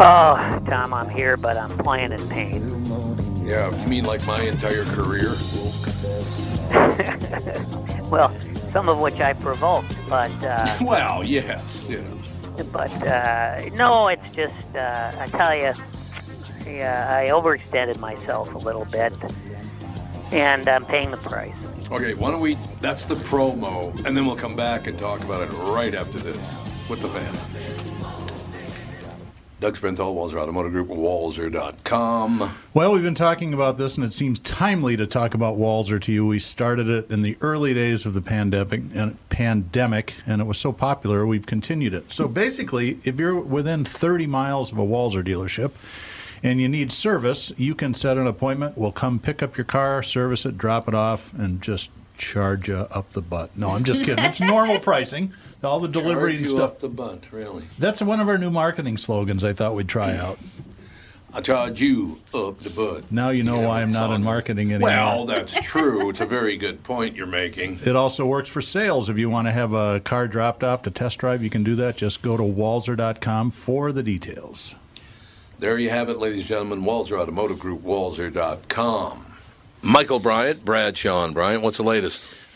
Oh, Tom, I'm here, but I'm playing in pain. Yeah, you mean like my entire career? well, some of which I provoked, but uh, well, yes, you know. But uh, no, it's just uh, I tell you, yeah, I overextended myself a little bit, and I'm paying the price. Okay, why don't we? That's the promo, and then we'll come back and talk about it right after this with the fan. Doug Sprinthal, Walser Automotive Group, Walser.com. Well, we've been talking about this, and it seems timely to talk about Walser to you. We started it in the early days of the pandemic, and pandemic, and it was so popular, we've continued it. So basically, if you're within 30 miles of a Walser dealership and you need service, you can set an appointment. We'll come pick up your car, service it, drop it off, and just charge you up the butt. No, I'm just kidding. It's normal pricing. All the delivery Charge and you stuff. up the butt, really. That's one of our new marketing slogans I thought we'd try out. I charge you up the butt. Now you know Yeah, why I'm not in marketing anymore. Well, that's true. it's a very good point you're making. It also works for sales. If you want to have a car dropped off to test drive, you can do that. Just go to walser.com for the details. There you have it, ladies and gentlemen. Walser Automotive Group, Walser.com. Michael Bryant, Bradshaw and Bryant, what's the latest?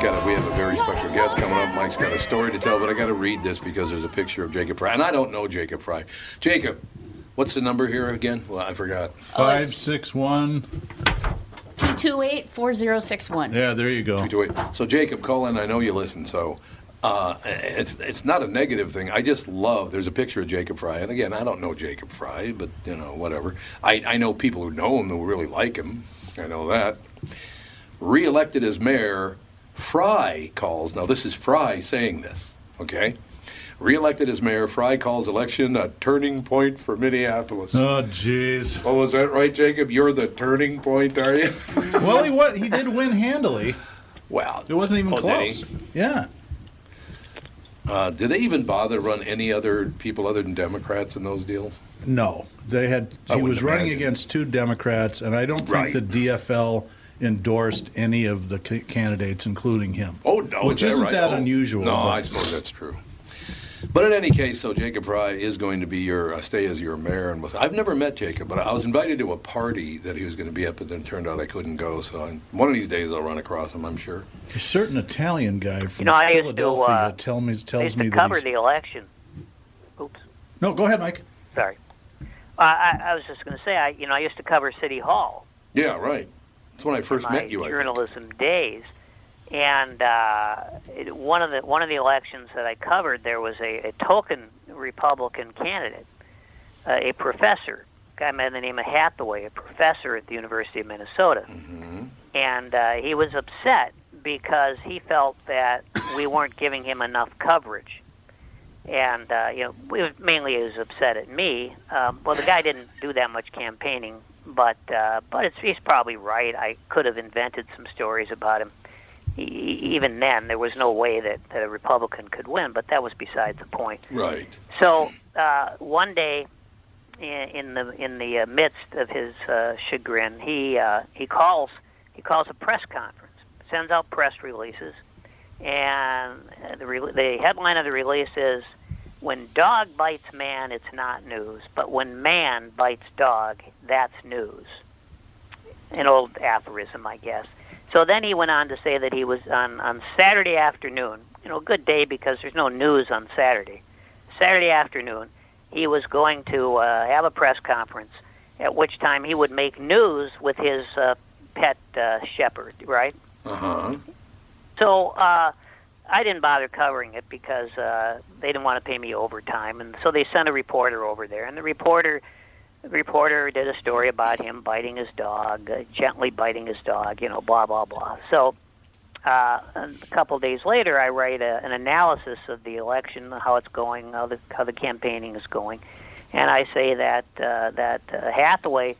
I just got to, we have a very special guest coming up. Mike's got a story to tell, but I got to read this because there's a picture of Jacob Fry. And I don't know Jacob Fry. Jacob, what's the number here again? Well, I forgot. Oh, Five, it's- six, one. 228-4061. Yeah, there you go. Wait, So, Jacob, call in. I know you listen. So, uh, it's it's not a negative thing. I just love. There's a picture of Jacob Fry, and again, I don't know Jacob Fry, but you know, whatever. I I know people who know him who really like him. I know that. Re-elected as mayor, Fry calls. Now, this is Fry saying this. Okay. Re-elected as mayor, Fry calls election a turning point for Minneapolis. Oh, jeez. Oh, was that right, Jacob? You're the turning point, are you? Well, he what he did win handily. Wow. It wasn't even Oh, close. Yeah. Uh, did they even bother run any other people other than Democrats in those deals? No, they had. I He was running imagine. against two Democrats, and I don't think Right. the DFL endorsed any of the ca- candidates, including him. Oh no, which is isn't right? that Oh, unusual. No, but- I suppose that's true. But in any case, so Jacob Fry is going to be your uh, stay as your mayor, and was, I've never met Jacob, but I was invited to a party that he was going to be at, but then it turned out I couldn't go. So I, one of these days I'll run across him, I'm sure. A certain Italian guy from You know, I used to, Philadelphia uh, tell me I tells used me to that cover he's- the election. Oops, No, go ahead, Mike. sorry. Uh, I, I was just going to say, I you know, I used to cover City Hall. Yeah, right. That's when I first my met you. Journalism days, and uh, it, one of the one of the elections that I covered, there was a, a token Republican candidate, uh, a professor, a guy by the name of Hathaway, a professor at the University of Minnesota, Mm-hmm. and uh, he was upset because he felt that we weren't giving him enough coverage. And uh, you know, we was, mainly he was upset at me. Um, well, the guy didn't do that much campaigning, but uh, but it's, he's probably right. I could have invented some stories about him. Even then, there was no way that, that a Republican could win. But that was beside the point. Right. So uh, one day, in, the in the uh, midst of his uh, chagrin, he uh, he calls he calls a press conference, sends out press releases, and the re- the headline of the release is when dog bites man, it's not news, but when man bites dog, that's news. An old aphorism, I guess. So then he went on to say that he was on on Saturday afternoon, you know, a good day because there's no news on Saturday. Saturday afternoon, he was going to uh, have a press conference, at which time he would make news with his uh, pet uh, shepherd, right? Uh huh. So uh, I didn't bother covering it because uh, they didn't want to pay me overtime, and so they sent a reporter over there, and the reporter. The reporter did a story about him biting his dog, uh, gently biting his dog, you know, blah blah blah. So uh, a couple of days later, I write a, an analysis of the election, how it's going, how the how the campaigning is going, and I say that uh, that uh, Hathaway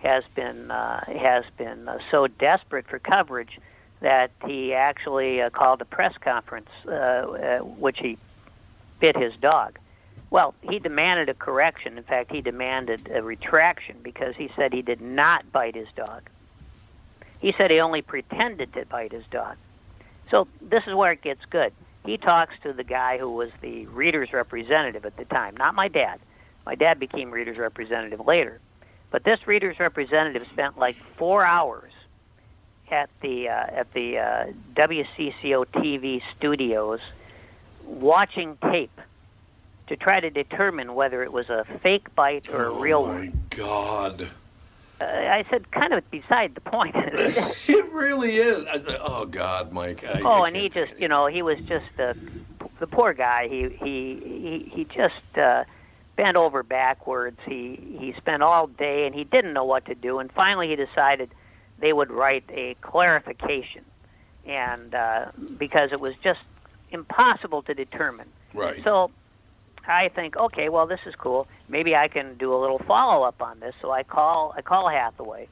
has been uh, has been uh, so desperate for coverage that he actually uh, called a press conference, uh, uh, which he bit his dog. Well, he demanded a correction. In fact, he demanded a retraction because he said he did not bite his dog. He said he only pretended to bite his dog. So this is where it gets good. He talks to the guy who was the reader's representative at the time, not my dad. My dad became reader's representative later. But this reader's representative spent like four hours at the uh, at the uh, WCCO TV studios watching tape to try to determine whether it was a fake bite or a real one. oh my. God. Uh, I said, kind of beside the point. It really is. I said, oh God, Mike. I, oh, I and he just, you know, he was just uh, the poor guy. He he he, he just uh, bent over backwards. He he spent all day and he didn't know what to do. And finally, he decided they would write a clarification, and uh, because it was just impossible to determine. Right. So I think, okay, well, this is cool. Maybe I can do a little follow up on this. So I call I call Hathaway,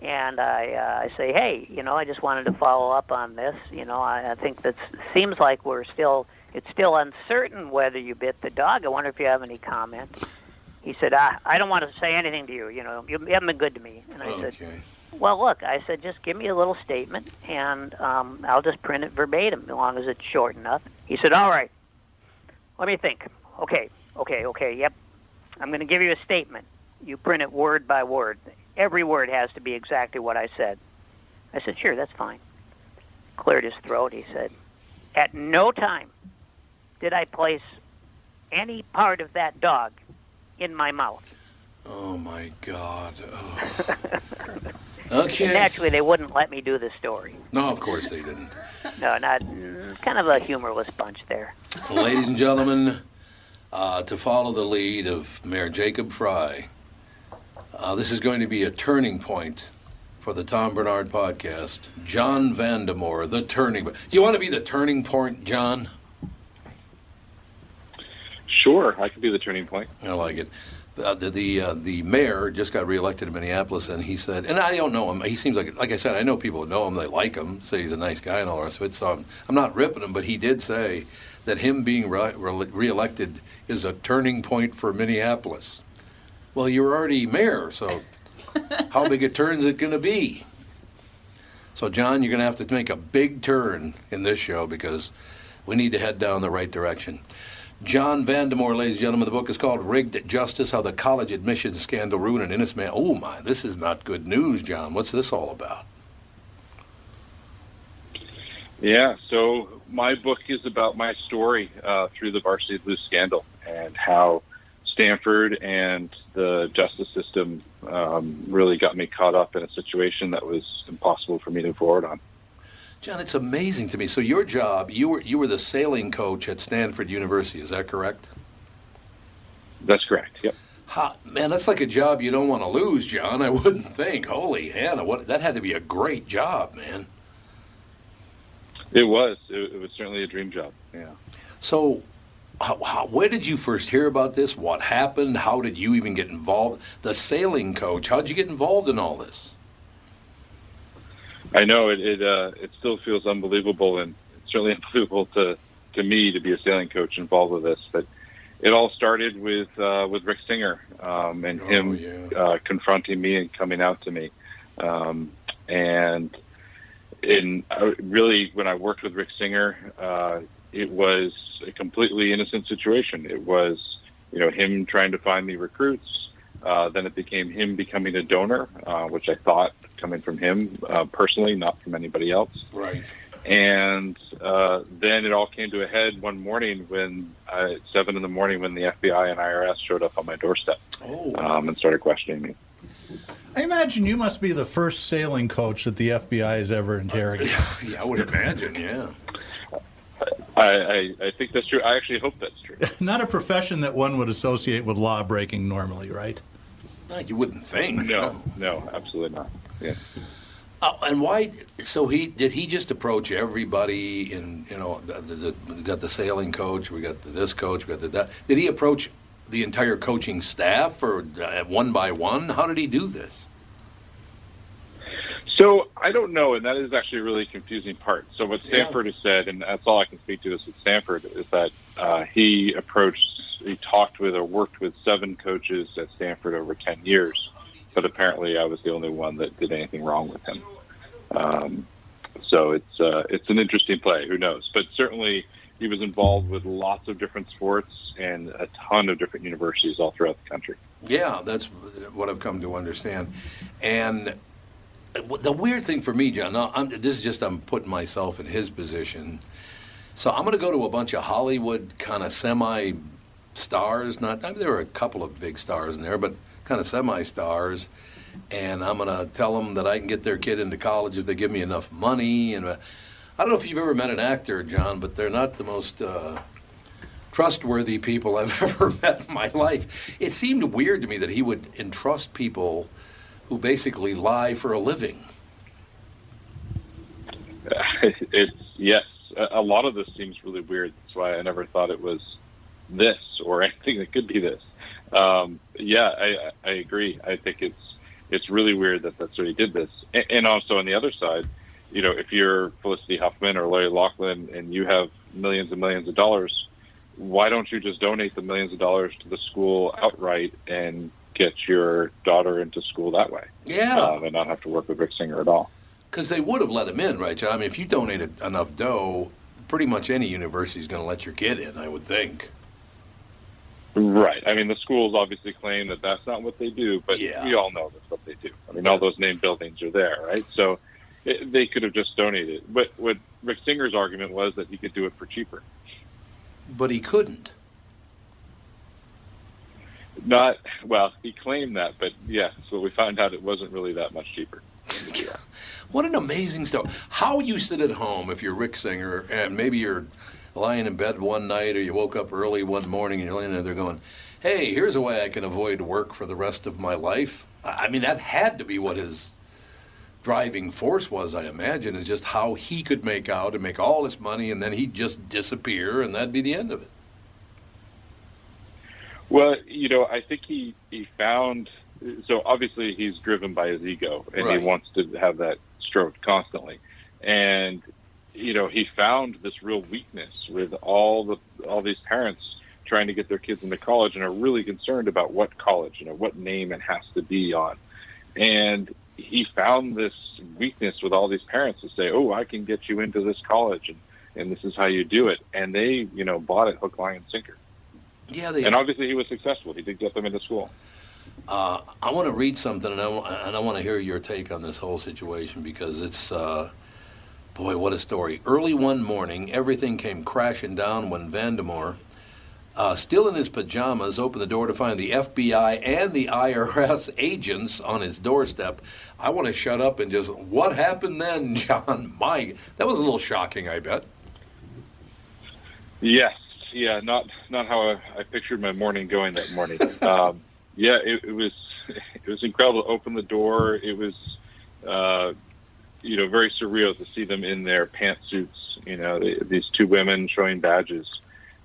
and I uh, I say, hey, you know, I just wanted to follow up on this. You know, I, I think that seems like we're still it's still uncertain whether you bit the dog. I wonder if you have any comments. He said, ah, I don't want to say anything to you. You know, you haven't been good to me. And I said, okay. Well, look, I said, just give me a little statement, and um, I'll just print it verbatim, as long as it's short enough. He said, all right. Let me think. Okay, okay, okay. Yep. I'm going to give you a statement. You print it word by word. Every word has to be exactly what I said. I said, sure, that's fine. Cleared his throat. He said, at no time did I place any part of that dog in my mouth. Oh my God. Oh. And okay. naturally, they wouldn't let me do the story. No, of course they didn't. No, not kind of a humorless bunch there. Ladies and gentlemen, uh, to follow the lead of Mayor Jacob Fry, uh, this is going to be a turning point for the Tom Bernard podcast. John Vandemoer, the turning. Do you want to be the turning point, John? Sure, I could be the turning point. I like it. Uh, the the, uh, the mayor just got reelected in Minneapolis, and he said, and I don't know him. He seems like, like I said, I know people who know him. They like him, say he's a nice guy and all the rest of it. So I'm, I'm not ripping him, but he did say that him being re- re- reelected is a turning point for Minneapolis. Well, you're already mayor, so how big a turn is it going to be? So, John, you're going to have to make a big turn in this show because we need to head down the right direction. John Vandemoer, ladies and gentlemen, the book is called Rigged Justice How the College Admissions Scandal Ruined an Innocent Man. Oh, my, this is not good news, John. What's this all about? Yeah, so my book is about my story uh, through the Varsity Blues scandal and how Stanford and the justice system um, really got me caught up in a situation that was impossible for me to forward on. John, it's amazing to me. So, your job, you were, you were the sailing coach at Stanford University, is that correct? That's correct. Yep. How, man, that's like a job you don't want to lose, John. I wouldn't think. Holy Hannah, what that had to be a great job, man. It was. It, it was certainly a dream job. Yeah. So, how, how, where did you first hear about this? What happened? How did you even get involved? The sailing coach, how'd you get involved in all this? I know it. It, uh, it still feels unbelievable, and it's certainly unbelievable to to me to be a sailing coach involved with this. But it all started with uh, with Rick Singer um, and Oh, him yeah. uh, confronting me and coming out to me, um, and in uh, really when I worked with Rick Singer, uh, it was a completely innocent situation. It was you know him trying to find me recruits. Uh, then it became him becoming a donor, uh, which I thought coming from him uh, personally, not from anybody else. Right. And uh, then it all came to a head one morning when uh, at seven in the morning when the FBI and IRS showed up on my doorstep Oh. um, and started questioning me. I imagine you must be the first sailing coach that the FBI has ever interrogated. yeah, I would imagine. Yeah. I, I, I think that's true. I actually hope that's true. Not a profession that one would associate with law breaking normally, right? No, you wouldn't think. No, no, absolutely not. Yeah. Oh, and why? So he did he just approach everybody? In you know, the, the, we got the sailing coach, we got the, this coach, we got the that. Did he approach the entire coaching staff, or uh, one by one? How did he do this? So I don't know, and that is actually a really confusing part. So what Yeah. Stanford has said, and that's all I can speak to is with Stanford, is that uh, he approached, he talked with or worked with seven coaches at Stanford over ten years, but apparently I was the only one that did anything wrong with him. Um, so it's uh, it's an interesting play. Who knows? But certainly he was involved with lots of different sports and a ton of different universities all throughout the country. Yeah, that's what I've come to understand. And the weird thing for me, John, now, I'm, this is just I'm putting myself in his position. So I'm going to go to a bunch of Hollywood kind of semi stars. Not I mean, there were a couple of big stars in there, but kind of semi stars. And I'm to tell them that I can get their kid into college if they give me enough money. And uh, I don't know if you've ever met an actor, John, but they're not the most. Uh, trustworthy people I've ever met in my life. It seemed weird to me that he would entrust people who basically lie for a living. it's yes. A lot of this seems really weird. That's why I never thought it was this or anything that could be this. Um, yeah, I, I agree. I think it's it's really weird that that's what he did this. And, and also on the other side, you know, if you're Felicity Huffman or Lori Loughlin and you have millions and millions of dollars, why don't you just donate the millions of dollars to the school outright and get your daughter into school that way Yeah, um, and not have to work with Rick Singer at all? because they would have let him in, right, John? I mean, if you donated enough dough, pretty much any university is going to let your kid in, I would think. Right. I mean, the schools obviously claim that that's not what they do, but Yeah. we all know that's what they do. I mean, all those named buildings are there, right? So it, they could have just donated. But what Rick Singer's argument was that he could do it for cheaper. But he couldn't. Not well, he claimed that, but yeah. so we found out it wasn't really that much cheaper. What an amazing story. How you sit at home if you're Rick Singer and maybe you're lying in bed one night or you woke up early one morning and you're laying there going, hey, here's a way I can avoid work for the rest of my life. I I mean, that had to be what his driving force was, I imagine, is just how he could make out and make all this money and then he'd just disappear and that'd be the end of it. Well, you know, I think he he found so obviously he's driven by his ego and Right. he wants to have that stroked constantly. And you know, he found this real weakness with all the all these parents trying to get their kids into college and are really concerned about what college, you know, what name it has to be on. And he found this weakness with all these parents to say, "Oh, I can get you into this college and and this is how you do it." And they, you know, bought it hook line and sinker. Yeah, they And obviously, he was successful. He did get them into school. Uh, I want to read something, and I, and I want to hear your take on this whole situation because it's, uh, boy, what a story. Early one morning, everything came crashing down when Vandemoer, uh, still in his pajamas, opened the door to find the FBI and the IRS agents on his doorstep. I want to shut up and just, what happened then, John? My, that was a little shocking, I bet. Yes, yeah, not not how I, I pictured my morning going that morning. um, yeah, it, it was it was incredible. to Open the door. It was, uh, you know, very surreal to see them in their pantsuits. You know, they, these two women showing badges,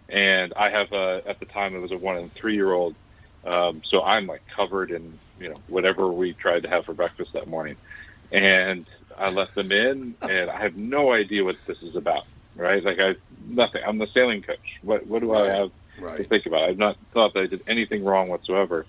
and I have a at the time it was a one and three year old, um, so I'm like covered in you know whatever we tried to have for breakfast that morning, and I let them in, and I have no idea what this is about. Right, like I nothing. I'm the sailing coach. What what do I Right. have to think about? I've not thought that I did anything wrong whatsoever.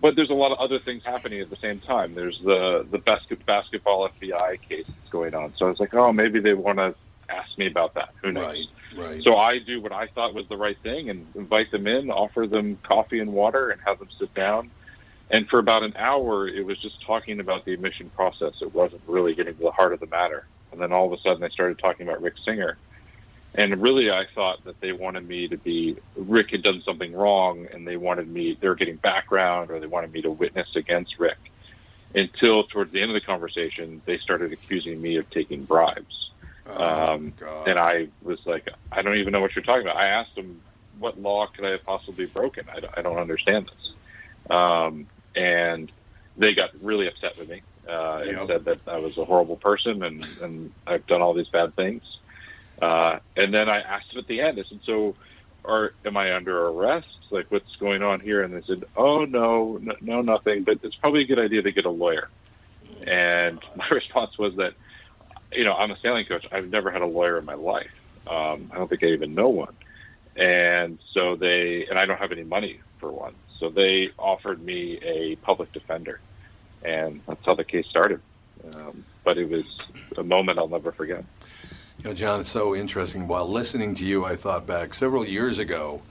But there's a lot of other things happening at the same time. There's the the basket, basketball FBI case that's going on. So I was like, oh, maybe they want to ask me about that. Who knows? Right. Right. So I do what I thought was the right thing and invite them in, offer them coffee and water, and have them sit down. And for about an hour, it was just talking about the admission process. It wasn't really getting to the heart of the matter. And then all of a sudden, they started talking about Rick Singer. And really, I thought that they wanted me to be Rick had done something wrong, and they wanted me. They were getting background, or they wanted me to witness against Rick. Until towards the end of the conversation, they started accusing me of taking bribes. Oh, Um, God. and I was like, I don't even know what you're talking about. I asked them, what law could I have possibly broken? I, don't- I don't understand this. Um, and they got really upset with me uh, Yep. and said that I was a horrible person and, and I've done all these bad things. Uh, and then I asked them at the end, I said, so are, am I under arrest? Like, what's going on here? And they said, oh, no, no, no, nothing, but it's probably a good idea to get a lawyer. And my response was that, you know, I'm a sailing coach. I've never had a lawyer in my life. Um, I don't think I even know one. And so they, and I don't have any money for one. So they offered me a public defender. And that's how the case started. Um, but it was a moment I'll never forget. You know, John, it's so interesting. While listening to you, I thought back several years ago.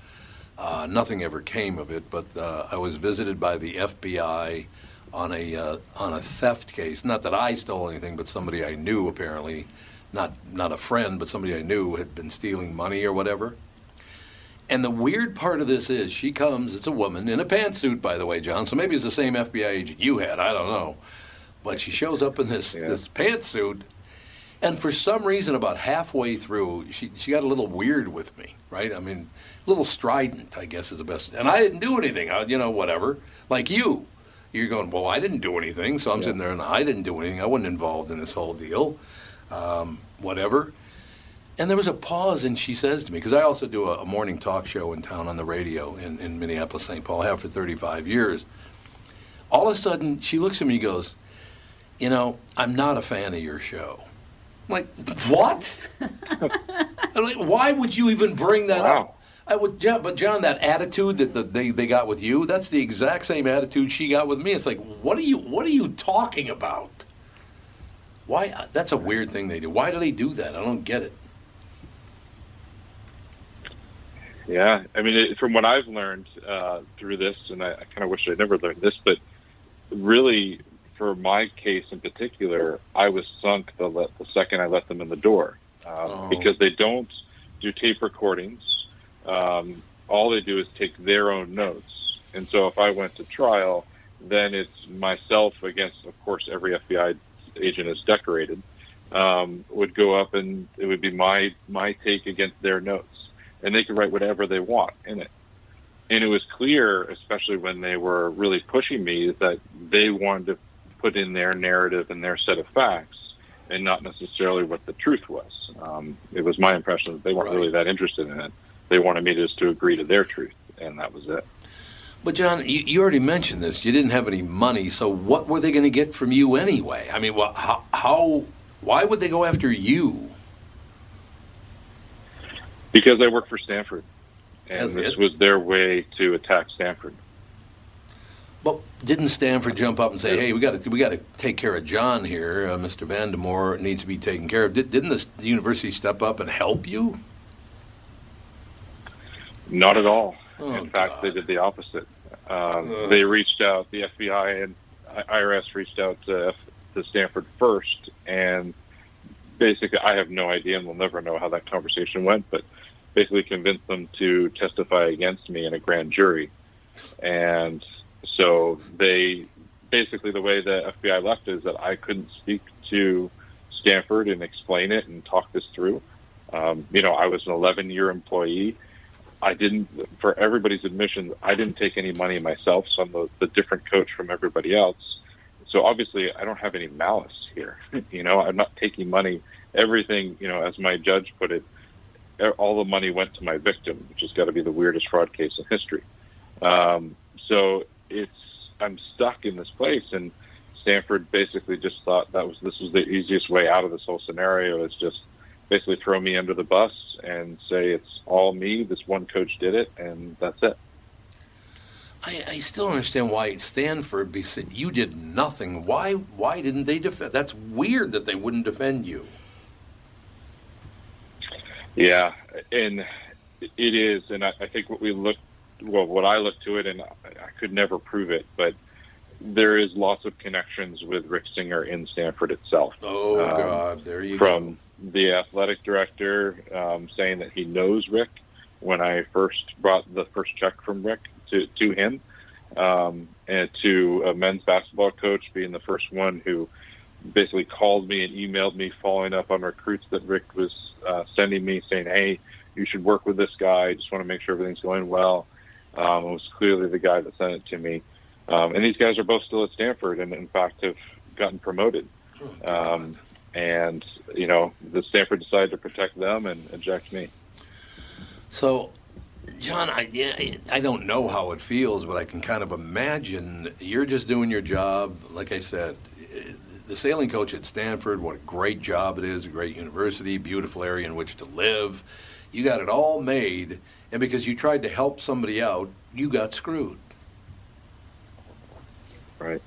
Uh, nothing ever came of it, but uh, I was visited by the FBI on a uh, on a theft case. Not that I stole anything, but somebody I knew apparently, not not a friend, but somebody I knew had been stealing money or whatever. And the weird part of this is she comes, it's a woman in a pantsuit, by the way, John. So maybe it's the same FBI agent you had. I don't know. But she shows up in this Yeah. this pantsuit, and for some reason, about halfway through, she, she got a little weird with me, right? I mean, a little strident, I guess is the best. And I didn't do anything, I, you know, whatever. Like you. You're going, well, I didn't do anything. So I'm sitting there and I didn't do anything. I wasn't involved in this whole deal. Um, whatever. And there was a pause, and she says to me, because I also do a, a morning talk show in town on the radio in, in Minneapolis, St. Paul, I have for 35 years. All of a sudden, she looks at me and goes, You know, I'm not a fan of your show. I'm like, what? Like, why would you even bring that Wow. up? I would, John, but John, that attitude that the, they, they got with you, that's the exact same attitude she got with me. It's like, what are you, what are you talking about? Why? That's a weird thing they do. Why do they do that? I don't get it. Yeah, I mean, it, from what I've learned uh, through this, and I, I kind of wish I never learned this, but really, for my case in particular, I was sunk the, le- the second I let them in the door um, Oh. because they don't do tape recordings. Um, all they do is take their own notes, and so if I went to trial, then it's myself against, of course, every FBI agent is decorated. Um, would go up, and it would be my my take against their notes and they could write whatever they want in it. And it was clear, especially when they were really pushing me, that they wanted to put in their narrative and their set of facts and not necessarily what the truth was. Um, it was my impression that they weren't Right. really that interested in it. They wanted me just to agree to their truth, and that was it. But John, you, you already mentioned this. You didn't have any money, so what were they going to get from you anyway? I mean, well, how, how, why would they go after you? Because I work for Stanford, and That's this it? was their way to attack Stanford. But didn't Stanford jump up and say, "Hey, we got to we got to take care of John here. Uh, Mr. Vandemoer needs to be taken care of." Did, didn't the, the university step up and help you? Not at all. Oh, In fact, they did the opposite. Um, Ugh. they reached out, the FBI and IRS reached out to, to Stanford first, and basically, I have no idea, and we'll never know how that conversation went, but basically convinced them to testify against me in a grand jury. And so they basically, the way the FBI left is that I couldn't speak to Stanford and explain it and talk this through. Um, you know, I was an 11 year employee. I didn't, for everybody's admission, I didn't take any money myself, so I'm the, the different coach from everybody else. So obviously, I don't have any malice here. you know, I'm not taking money. Everything, you know, as my judge put it, all the money went to my victim, which has got to be the weirdest fraud case in history. Um, so it's, I'm stuck in this place, and Stanford basically just thought that was this was the easiest way out of this whole scenario is just basically throw me under the bus and say it's all me. This one coach did it, and that's it. I, I still don't understand why Stanford. Be, said you did nothing. Why? Why didn't they defend? That's weird that they wouldn't defend you. Yeah, and it is, and I, I think what we look, well, what I look to it, and I, could never prove it, but there is lots of connections with Rick Singer in Stanford itself. Oh Um, God, there you from go. the athletic director um, saying that he knows Rick when I first brought the first check from Rick to, to him, um, and to a men's basketball coach being the first one who basically called me and emailed me following up on recruits that Rick was uh, sending me saying, hey, you should work with this guy. I just want to make sure everything's going well. Um, was clearly the guy that sent it to me. Um, and these guys are both still at Stanford and, in fact, have gotten promoted. Um, and you know the Stanford decided to protect them and eject me. So, John, I I- don't know how it feels, but I can kind of imagine you're just doing your job. Like I said, the sailing coach at Stanford, what a great job it is, a great university, beautiful area in which to live. You got it all made, and because you tried to help somebody out, you got screwed. Right.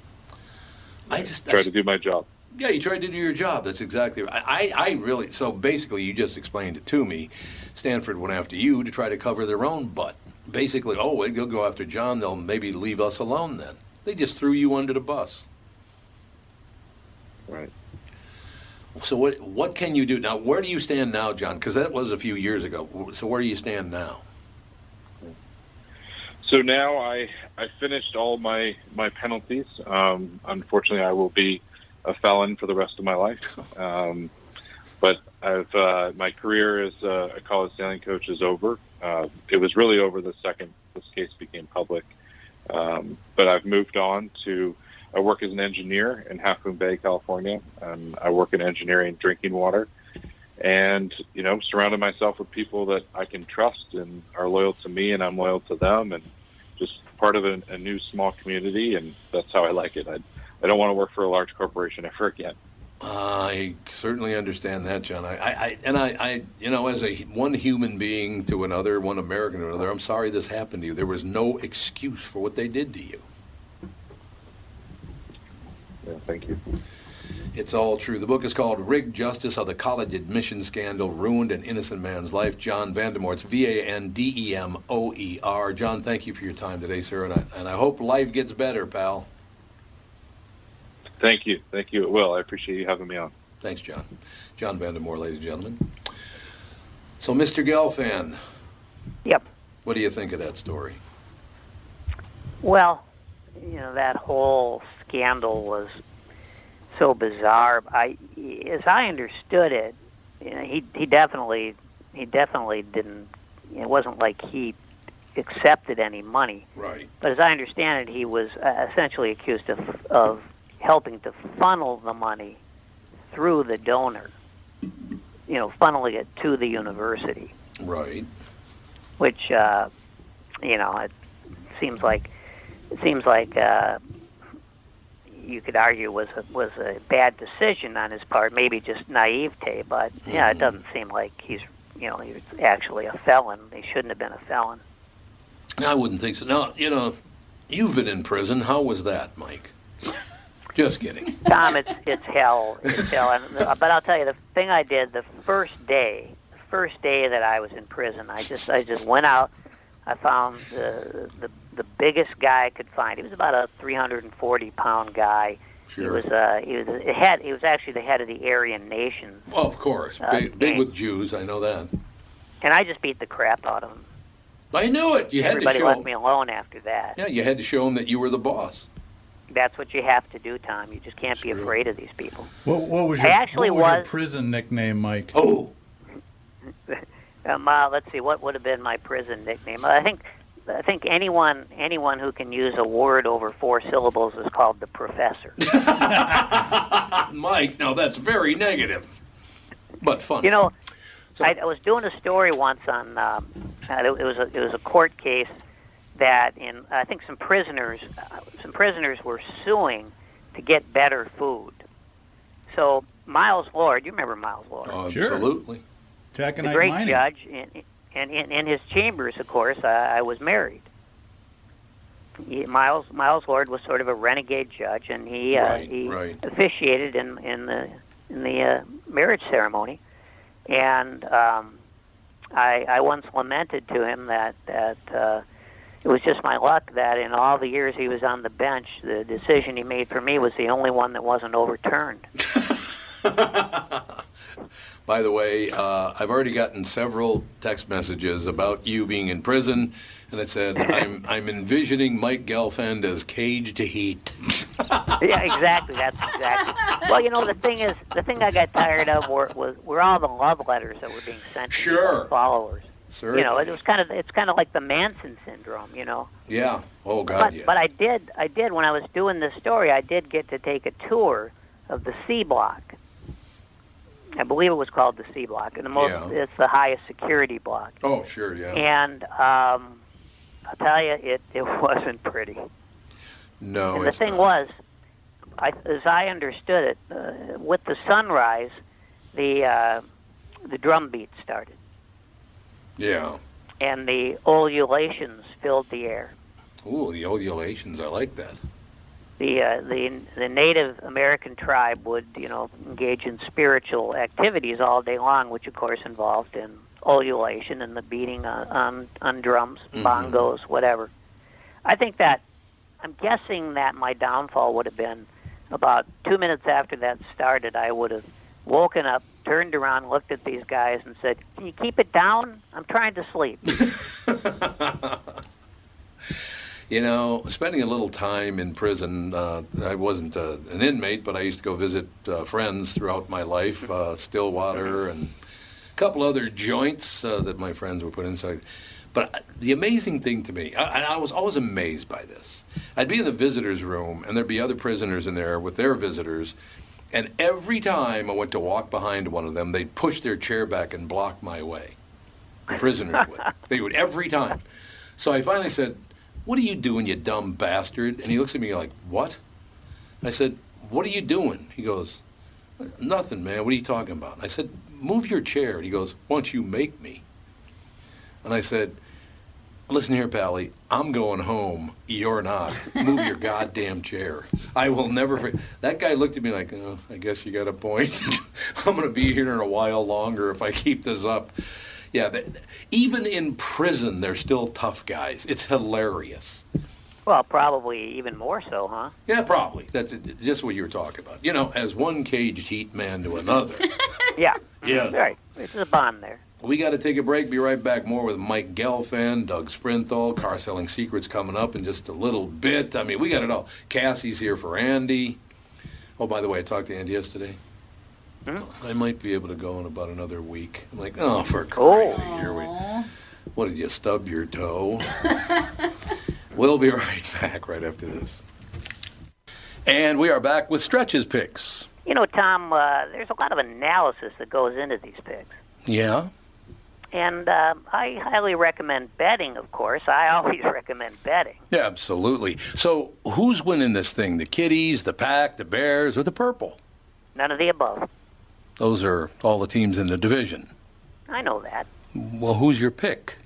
I just Tried to do my job. Yeah, you tried to do your job. That's exactly right. I, I really, so basically, you just explained it to me. Stanford went after you to try to cover their own butt. Basically, oh, they'll go after John. They'll maybe leave us alone then. They just threw you under the bus. Right. So what what can you do now? Where do you stand now, John? Because that was a few years ago. So where do you stand now? So now I I finished all my my penalties. Um, unfortunately, I will be a felon for the rest of my life. Um, but I've uh, my career as a, a college sailing coach is over. Uh, it was really over the second this case became public. Um, but I've moved on to I work as an engineer in Half Moon Bay, California. Um, I work in engineering drinking water, and you know, surrounded myself with people that I can trust and are loyal to me, and I'm loyal to them, and just part of a, a new small community, and that's how I like it. I I don't want to work for a large corporation ever again. I certainly understand that, John. I, I, and I, I, you know, as a one human being to another, one American to another, I'm sorry this happened to you. There was no excuse for what they did to you. Yeah, thank you. It's all true. The book is called Rigged Justice How the College Admission Scandal Ruined an Innocent Man's Life. John Vandemoer. It's V A N D E M O E R. John, thank you for your time today, sir, and I, and I hope life gets better, pal. Thank you, thank you. It will. I appreciate you having me on. Thanks, John. John Vandemoer, ladies and gentlemen. So, Mr. Gelfand, Yep. what do you think of that story? Well, you know that whole scandal was so bizarre. I, as I understood it, you know, he he definitely he definitely didn't. It wasn't like he accepted any money. Right. But as I understand it, he was uh, essentially accused of of helping to funnel the money through the donor. You know, funneling it to the university Right. which uh, you know it seems like it seems like uh, you could argue was a, was a bad decision on his part, maybe just naivete. But yeah, it doesn't seem like he's you know he's actually a felon. He shouldn't have been a felon. I wouldn't think so. Now, you know, you've been in prison. How was that, Mike? Just kidding. Tom, it's it's hell. It's hell. And, uh, but I'll tell you, the thing I did the first day, the first day that I was in prison, I just I just went out. I found the the the biggest guy I could find. He was about a 340 pound guy. Sure. He was uh he was a head. He was actually the head of the Aryan Nation, Well, of course. Uh, Big, big with Jews. I know that. and I just beat the crap out of him. I knew it. You had Everybody to show. Everybody left me alone after that. Yeah, you had to show him that you were the boss. That's what you have to do, Tom. You just can't be True. afraid of these people. What, what was I your, actually what was, your prison nickname, Mike? Oh, Um, uh, let's see, what would have been my prison nickname? I think, I think anyone anyone who can use a word over four syllables is called the professor. Mike. Now that's very negative, but fun. you know, So- I, I was doing a story once on um, uh, it, it was a it was a court case that in I think some prisoners uh, some prisoners were suing to get better food. So Miles Lord, you remember Miles Lord? Sure. absolutely. the great mining. judge, and, and in, in his chambers, of course, I, I was married. he, Miles Miles Lord was sort of a renegade judge, and he uh, Right, he right. officiated in in the in the uh, marriage ceremony, and um, I I once lamented to him that that. Uh, it was just my luck that in all the years he was on the bench, the decision he made for me was the only one that wasn't overturned. By the way, uh, I've already gotten several text messages about you being in prison, and it said, "I'm I'm envisioning Mike Gelfand as cage to heat." yeah, exactly. That's exactly. Well, you know, the thing is, the thing I got tired of were was were all the love letters that were being sent to Sure. his followers. Sir, You know, it was kind of it's kind of like the Manson syndrome. You know, yeah. Oh God, but yes. but I did I did when I was doing this story, I did get to take a tour of the C block. I believe it was called the C block, and the most Yeah. it's the highest security block. oh sure, yeah. And um, I'll tell you, it it wasn't pretty. no, and the thing not. was, I, as I understood it, uh, with the sunrise, the uh, the drum beat started, Yeah. and the ululations filled the air. Ooh, the ululations. I like that. The uh, the the Native American tribe would, you know, engage in spiritual activities all day long, which of course involved in ululation and the beating on on, on drums, bongos, whatever. I think that I'm guessing that my downfall would have been about two minutes after that started. I would have woken up, turned around, looked at these guys, and said, "Can you keep it down? I'm trying to sleep." You know, spending a little time in prison, uh, I wasn't uh, an inmate, but I used to go visit uh, friends throughout my life, uh, Stillwater and a couple other joints uh, that my friends were put inside. But uh, the amazing thing to me, I, and I was always amazed by this. I'd be in the visitors' room, and there'd be other prisoners in there with their visitors, and every time I went to walk behind one of them, they'd push their chair back and block my way. The prisoners would. They would every time. So I finally said, What are you doing, you dumb bastard? And he looks at me like, What? I said, What are you doing? He goes, Nothing, man. What are you talking about? I said, Move your chair. He goes, Why don't you make me? And I said, Listen here, Pally, I'm going home. You're not. Move your goddamn chair. I will never forget. That guy looked at me like, oh, I guess you got a point. I'm going to be here in a while longer if I keep this up. Yeah, th even in prison, they're still tough guys. It's hilarious. well, probably even more so, huh? Yeah, probably. That's just what you were talking about. You know, as one caged heat man to another. Yeah. Yeah. Right. There's a bond there. We got to take a break. Be right back. More with Mike Gelfand, Doug Sprinthal, Car Selling Secrets coming up in just a little bit. I mean, we got it all. Cassie's here for Andy. Oh, by the way, I talked to Andy yesterday. I might be able to go in about another week. I'm like, oh, for crazy. Here we. What did you stub your toe? we'll be right back right after this. And we are back with stretches picks. You know, Tom, uh, there's a lot of analysis that goes into these picks. Yeah. And uh, I highly recommend betting, of course. I always recommend betting. Yeah, absolutely. So, who's winning this thing? The Kitties, the Pack, the Bears, or the Purple? None of the above. Those are all the teams in the division. I know that. Well, who's your pick?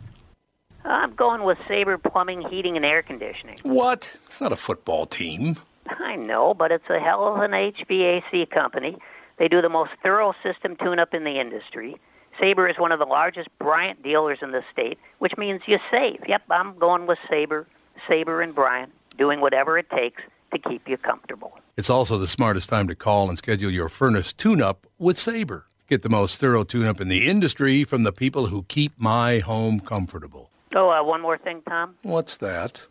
Uh, I'm going with Sabre Plumbing, Heating, and Air Conditioning. What? It's not a football team. I know, but it's a hell of an HVAC company. They do the most thorough system tune-up in the industry. Sabre is one of the largest Bryant dealers in the state, which means you save. Yep, I'm going with Sabre, Sabre and Bryant, doing whatever it takes to keep you comfortable. It's also the smartest time to call and schedule your furnace tune up with Sabre. Get the most thorough tune up in the industry from the people who keep my home comfortable. Oh, uh, one more thing, Tom. What's that?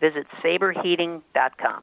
Visit saberheating.com.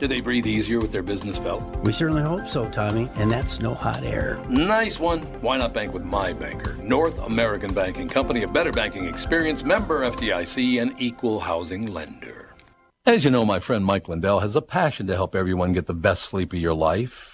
Do they breathe easier with their business felt? We certainly hope so, Tommy, and that's no hot air. Nice one. Why not bank with my banker? North American Banking Company, a better banking experience, member FDIC, and equal housing lender. As you know, my friend Mike Lindell has a passion to help everyone get the best sleep of your life.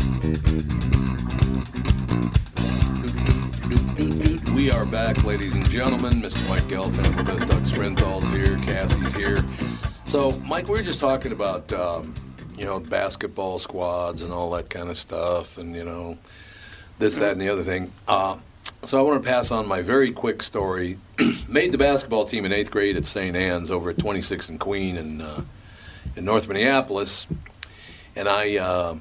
We are back, ladies and gentlemen. Mr. Mike Gelfand with us. Doug Sprinthal's here. Cassie's here. So, Mike, we were just talking about, um, you know, basketball squads and all that kind of stuff, and you know, this, that, and the other thing. Uh, so, I want to pass on my very quick story. Made the basketball team in eighth grade at St. Anne's over at 26 and Queen in uh, in North Minneapolis, and I. Uh,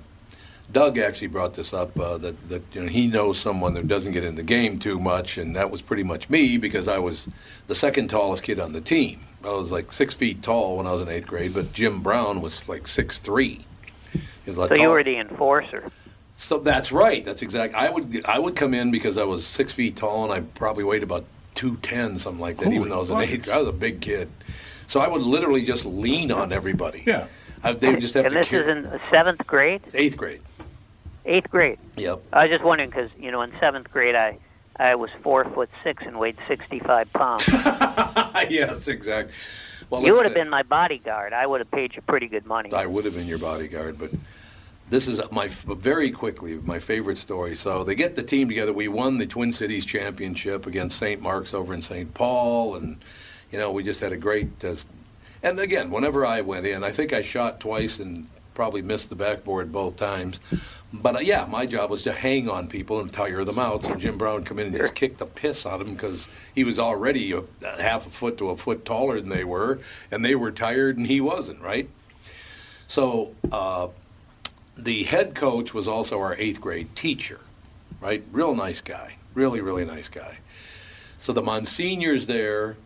Doug actually brought this up uh, that that you know, he knows someone that doesn't get in the game too much, and that was pretty much me because I was the second tallest kid on the team. I was like six feet tall when I was in eighth grade, but Jim Brown was like six three. So you were the enforcer. So that's right. That's exact. I would I would come in because I was six feet tall and I probably weighed about two ten, something like that. Holy even though I was an buckets. eighth, I was a big kid. So I would literally just lean on everybody. Yeah. I, they would just have and to this carry- is in seventh grade. eighth grade. Eighth grade. Yep. I was just wondering because you know in seventh grade I I was four foot six and weighed sixty five pounds. yes, exactly. Well, you would have been my bodyguard. I would have paid you pretty good money. I would have been your bodyguard, but this is my very quickly my favorite story. So they get the team together. We won the Twin Cities championship against St. Mark's over in St. Paul, and you know we just had a great. Uh, and again, whenever I went in, I think I shot twice and probably missed the backboard both times. But uh, yeah, my job was to hang on people and tire them out. So Jim Brown come in and just kick the piss out of them because he was already a, a half a foot to a foot taller than they were, and they were tired and he wasn't. Right. So uh, the head coach was also our eighth grade teacher, right? Real nice guy, really, really nice guy. So the Monsignors there,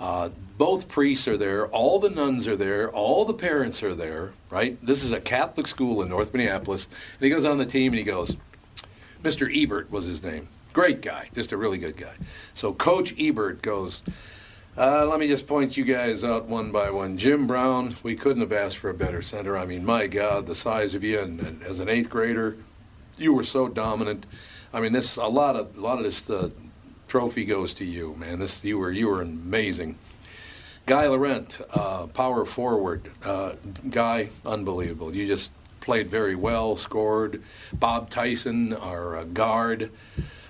uh, both priests are there, all the nuns are there, all the parents are there, right? This is a Catholic school in North Minneapolis. And he goes on the team and he goes, Mr. Ebert was his name. Great guy, just a really good guy. So Coach Ebert goes, uh, let me just point you guys out one by one. Jim Brown, we couldn't have asked for a better center. I mean, my God, the size of you, and, and as an eighth grader, you were so dominant. I mean, this a lot of a lot of this uh, trophy goes to you, man. This you were you were amazing. Guy Laurent, uh, power forward, uh, guy, unbelievable. You just played very well, scored. Bob Tyson, our uh, guard,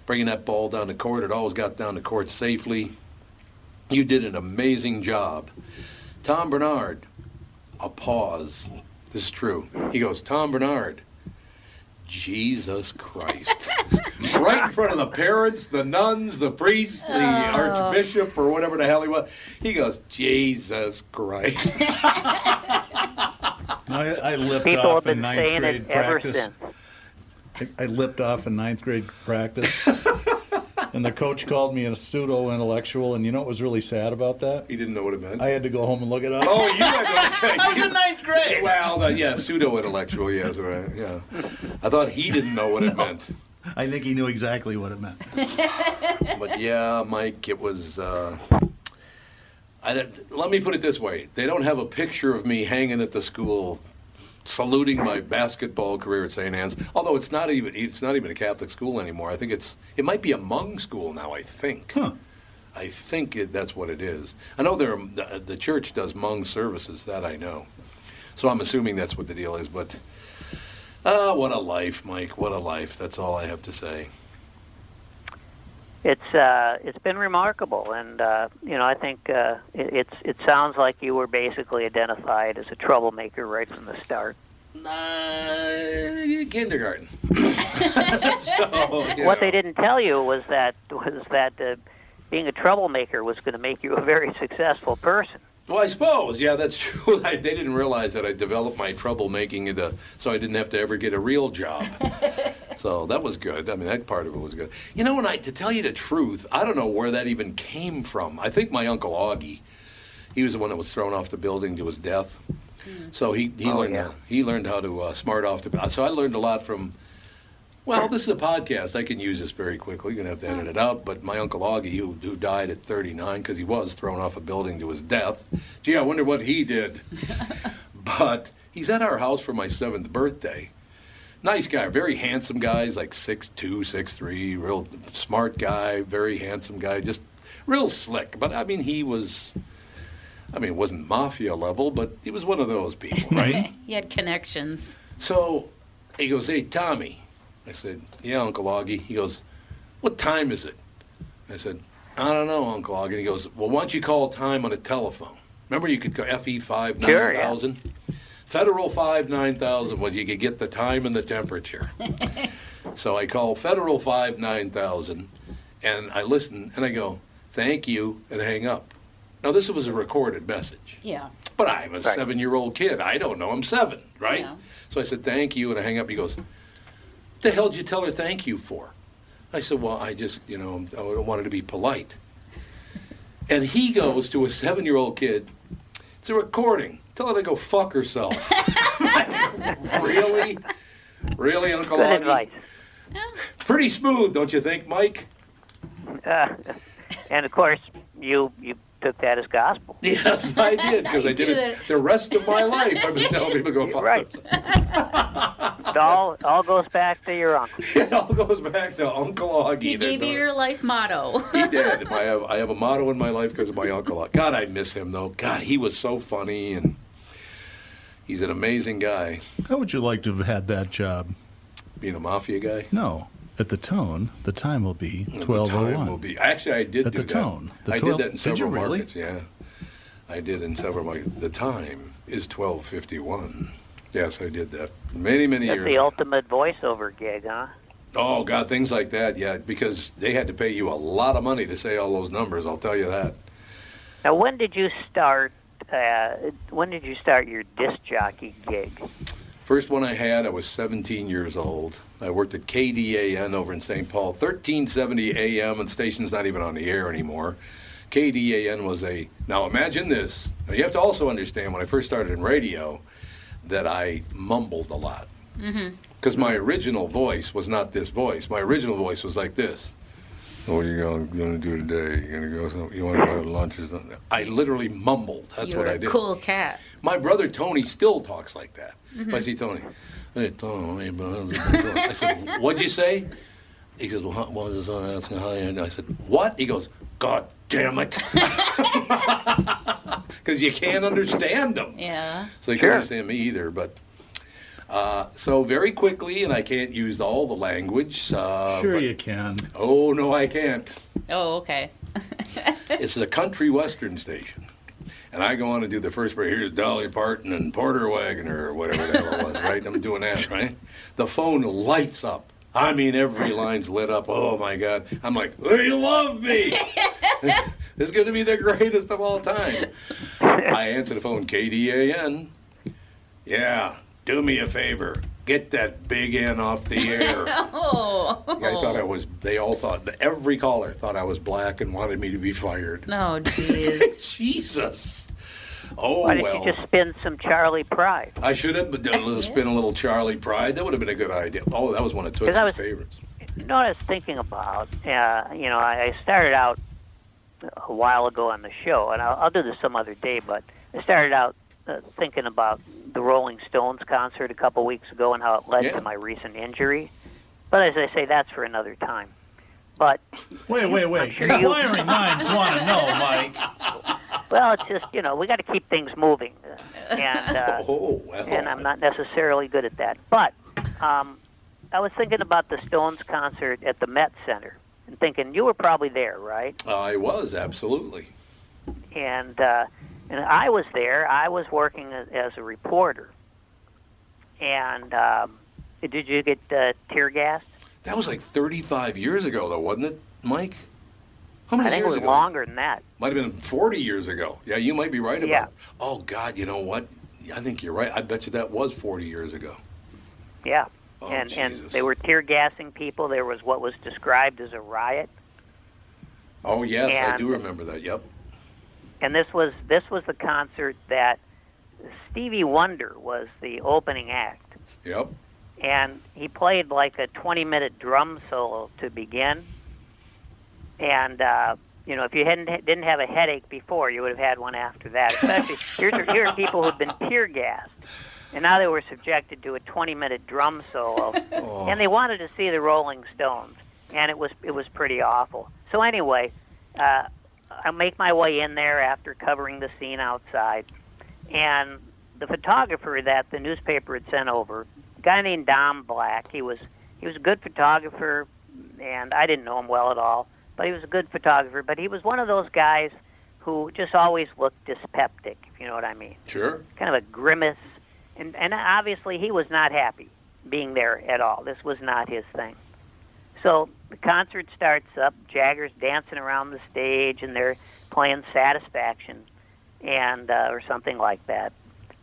bringing that ball down the court. It always got down the court safely. You did an amazing job. Tom Barnard, a pause. This is true. He goes, Tom Barnard, Jesus Christ. right in front of the parents, the nuns, the priests, the oh. archbishop, or whatever the hell he was. He goes, Jesus Christ. I, I lipped People off in ninth grade practice. I, I lipped off in ninth grade practice. and the coach called me a pseudo intellectual. And you know what was really sad about that? he didn't know what it meant. I had to go home and look it up. oh, you had to. I was in ninth grade. Well, the, yeah, pseudo intellectual, yes, right. Yeah. I thought he didn't know what it meant. I think he knew exactly what it meant. But yeah, Mike, it was. Uh, I, let me put it this way: they don't have a picture of me hanging at the school saluting my basketball career at St. Anne's. Although it's not even it's not even a Catholic school anymore. I think it's it might be a Hmong school now. I think. I think it, that's what it is. I know there are, the, the church does Hmong services. That I know. So I'm assuming that's what the deal is. But ah, what a life, Mike. What a life. That's all I have to say. It's uh, it's been remarkable, and uh, you know I think uh, it, it's it sounds like you were basically identified as a troublemaker right from the start. Uh, kindergarten. so, What they didn't tell you was that was that uh, being a troublemaker was going to make you a very successful person. Well, I suppose, yeah, that's true. I, they didn't realize that I developed my trouble making it a, so I didn't have to ever get a real job. so that was good. I mean, that part of it was good. You know, and I, to tell you the truth, I don't know where that even came from. I think my uncle Augie, he was the one that was thrown off the building to his death. So he, he Oh, learned yeah. how, he learned how to uh, smart off the. So I learned a lot from. Well, this is a podcast. I can use this very quickly. You're gonna have to edit it out. But my uncle Augie, who, who died at 39 because he was thrown off a building to his death. Gee, I wonder what he did. but he's at our house for my seventh birthday. Nice guy, very handsome guy. He's like 6'2", 6'3", real smart guy, very handsome guy, just real slick. But I mean, he was. I mean, it wasn't mafia level, but he was one of those people, right? He had connections. So he goes, Hey, Tommy. I said, Yeah, Uncle Augie. He goes, What time is it? I said, I don't know, Uncle Augie. He goes, Well, why don't you call time on a telephone? Remember you could go FE 5 Sure, yeah. 9000? Federal 5 9000, when you could get the time and the temperature. so I call Federal 5 9000 and I listen and I go, Thank you, and hang up. Now, this was a recorded message. Yeah. But I'm a seven year old kid. I don't know. I'm seven, right? Yeah. So I said, thank you. And I hang up. He goes, what the hell did you tell her thank you for? I said, well, I just, you know, I wanted to be polite. And he goes to a seven year old kid, it's a recording. Tell her to go fuck herself. really? Really, Uncle Good Augie? advice. Pretty smooth, don't you think, Mike? Uh, and of course, you you took that as gospel. Yes, I did, because I did it the rest of my life. I've been telling people to go fuck Right. themselves. It all all goes back to your uncle. It all goes back to Uncle Augie. He gave you your life motto. He did. I have, I have a motto in my life because of my uncle. God, I miss him though. God, he was so funny and he's an amazing guy. How would you like to have had that job? Being a mafia guy. No. At the tone, the time will be The twelve oh time will be. Actually, I did At do the that. tone. The I 12 did that in did you several really? markets. Yeah, I did in several markets. The time is twelve fifty one. Yes, I did that many many That's years. That's the ultimate voiceover gig, huh? Oh God, things like that. Yeah, because they had to pay you a lot of money to say all those numbers. I'll tell you that. Now, when did you start? Uh, when did you start your disc jockey gig? First one I had, I was 17 years old. I worked at KDAN over in St. Paul, 1370 AM, and station's not even on the air anymore. KDAN was a. Now imagine this. Now you have to also understand when I first started in radio that I mumbled a lot. Because my original voice was not this voice. My original voice was like this. What are you going to do today? You going to go? Some, you want to go to lunch or something? I literally mumbled. That's You're what I a did. cool cat. My brother Tony still talks like that. Mm-hmm. If I see Tony, hey Tony, how's it going?" I said, "What'd you say?" He says, "Well, how, well, asking how you." I said, "What?" He goes, "God damn it," because you can't understand them. Yeah. So you Sure. can't understand me either. But uh, so very quickly, and I can't use all the language. Uh, Sure but- you can. Oh no, I can't. Oh, okay. It's a country western station. And I go on and do the first part. Here's Dolly Parton and Porter Wagoner or whatever the hell it was, right? I'm doing that, right? The phone lights up. I mean, every line's lit up. Oh my God. I'm like, they love me. this is going to be the greatest of all time. I answer the phone, KDAN. Yeah, do me a favor. Get that big N off the air. Oh. I thought I was, they all thought, every caller thought I was black and wanted me to be fired. No, jeez. Jesus. Oh, Why didn't well. you just spin some Charley Pride? I should have but done a little spin a little Charley Pride. That would have been a good idea. Oh, that was one of Tootsie's was- favorites. You know what I was thinking about? Uh, you know, I, I started out a while ago on the show, and I'll, I'll do this some other day, but I started out uh, thinking about the Rolling Stones concert a couple weeks ago and how it led Yeah. to my recent injury. But as I say, that's for another time. But Wait, wait, wait. sure you- Inquiring minds want to know, Mike. well, it's just you know we got to keep things moving, and uh, Oh, well. and I'm not necessarily good at that. But um, I was thinking about the Stones concert at the Met Center and thinking you were probably there, right? I was absolutely. and uh, and I was there. I was working as, as a reporter. And um, did you get uh, tear gassed? That was like 35 years ago, though, wasn't it, Mike? How many I think it years was ago? longer than that. Might have been 40 years ago. Yeah, you might be right about Yeah. it. Oh, God, you know what? I think you're right. I bet you that was 40 years ago. Yeah. Oh, and and they were tear gassing people. There was what was described as a riot. Oh, yes, I do remember that. Yep. And this was this was the concert that Stevie Wonder was the opening act. Yep. And he played like a 20 minute drum solo to begin. And uh, you know, if you hadn't didn't have a headache before, you would have had one after that. Especially here, are- here are people who've been tear gassed, and now they were subjected to a 20 minute drum solo, Oh. and they wanted to see the Rolling Stones, and it was it was pretty awful. So anyway, uh, I make my way in there after covering the scene outside, and the photographer that the newspaper had sent over, guy named Dom Black, he was he was a good photographer, and I didn't know him well at all, but he was a good photographer. But he was one of those guys who just always looked dyspeptic, if you know what I mean Sure. kind of a grimace, and and obviously he was not happy being there at all. This was not his thing. So the concert starts up. Jagger's dancing around the stage, and they're playing Satisfaction, and uh, or something like that.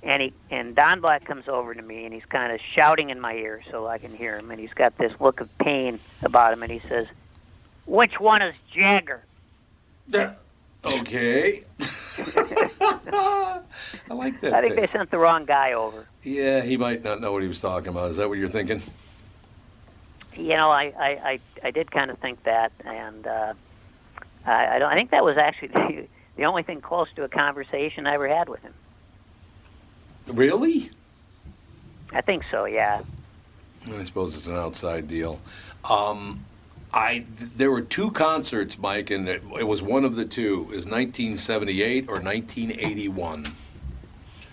And he and Don Black comes over to me, and he's kind of shouting in my ear so I can hear him. And he's got this look of pain about him, and he says, "Which one is Jagger?" Okay. I like that. I think they sent the wrong guy over. Yeah, he might not know what he was talking about. Is that what you're thinking? you know, I, I, I, I did kind of think that, and uh, I, I don't. I think that was actually the, the only thing close to a conversation I ever had with him. Really? I think so. Yeah. I suppose it's an outside deal. Um, I there were two concerts, Mike, and it, it was one of the two. It was 1978 or 1981.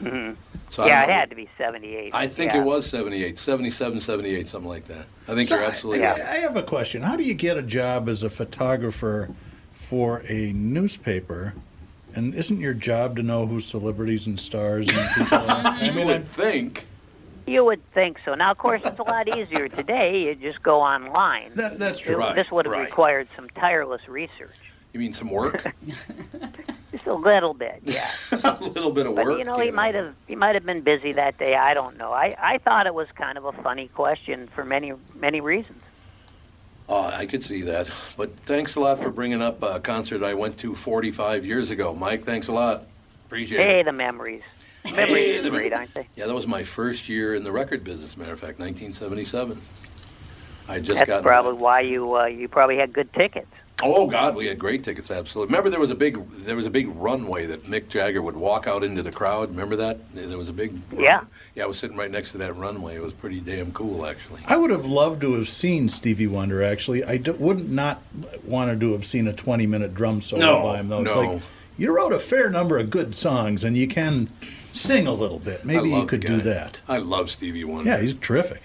hmm So yeah, it had to be '78. I think yeah. it was 78, 77, 78, something like that. I think So you're absolutely I, right. I have a question. How do you get a job as a photographer for a newspaper? And isn't your job to know who celebrities and stars and people are? I You mean, would think. You would think so. Now, of course, it's a lot easier today. You just go online. that, that's true. Right, this would have right. required some tireless research. You mean some work? Just a little bit, yeah. a little bit of But work. you know, he might have he might have been busy that day. I don't know. I I thought it was kind of a funny question for many many reasons. Uh, I could see that. But thanks a lot for bringing up a concert I went to 45 years ago. Mike, thanks a lot. Appreciate it. Hey, the memories. Memories Hey, the great, aren't they? Yeah, that was my first year in the record business. Matter of fact, 1977. I just That's got. probably why you uh, you probably had good tickets. Oh God, we had great tickets. Absolutely. Remember, there was a big there was a big runway that Mick Jagger would walk out into the crowd. Remember that? There was a big. Yeah. Yeah, I was sitting right next to that runway. It was pretty damn cool, actually. I would have loved to have seen Stevie Wonder. Actually, I do, wouldn't not wanted to have seen a twenty-minute drum solo No, by him. Though it's no. like you wrote a fair number of good songs, and you can sing a little bit. Maybe you could do that. I love Stevie Wonder. Yeah, he's terrific.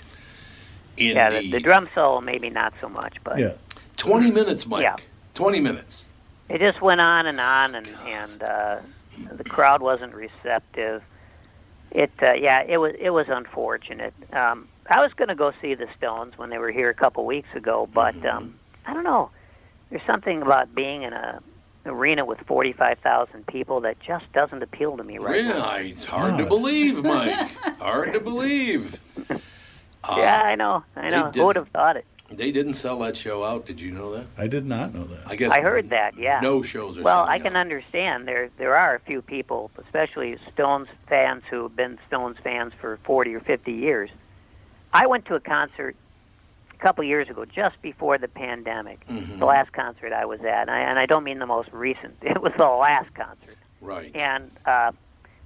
Indeed. Yeah, the, the drum solo maybe not so much, but Yeah. 20 minutes, Mike. Yeah. 20 minutes. it just went on and on, and and uh, the crowd wasn't receptive. It uh, yeah, it was it was unfortunate. Um, I was going to go see the Stones when they were here a couple weeks ago, but um, I don't know. There's something about being in a arena with 45,000 people that just doesn't appeal to me right yeah, now. it's hard to believe, Mike. hard to believe. Uh, yeah, I know. I know. Who would have thought it? They didn't sell that show out. Did you know that? I did not know that. I guess I heard that. Yeah. No shows are Well, I can out. understand there there are a few people, especially Stones fans who have been Stones fans for 40 or 50 years. I went to a concert a couple years ago, just before the pandemic. Mhm. The last concert I was at, and I, and I don't mean the most recent. It was the last concert. Right. And uh,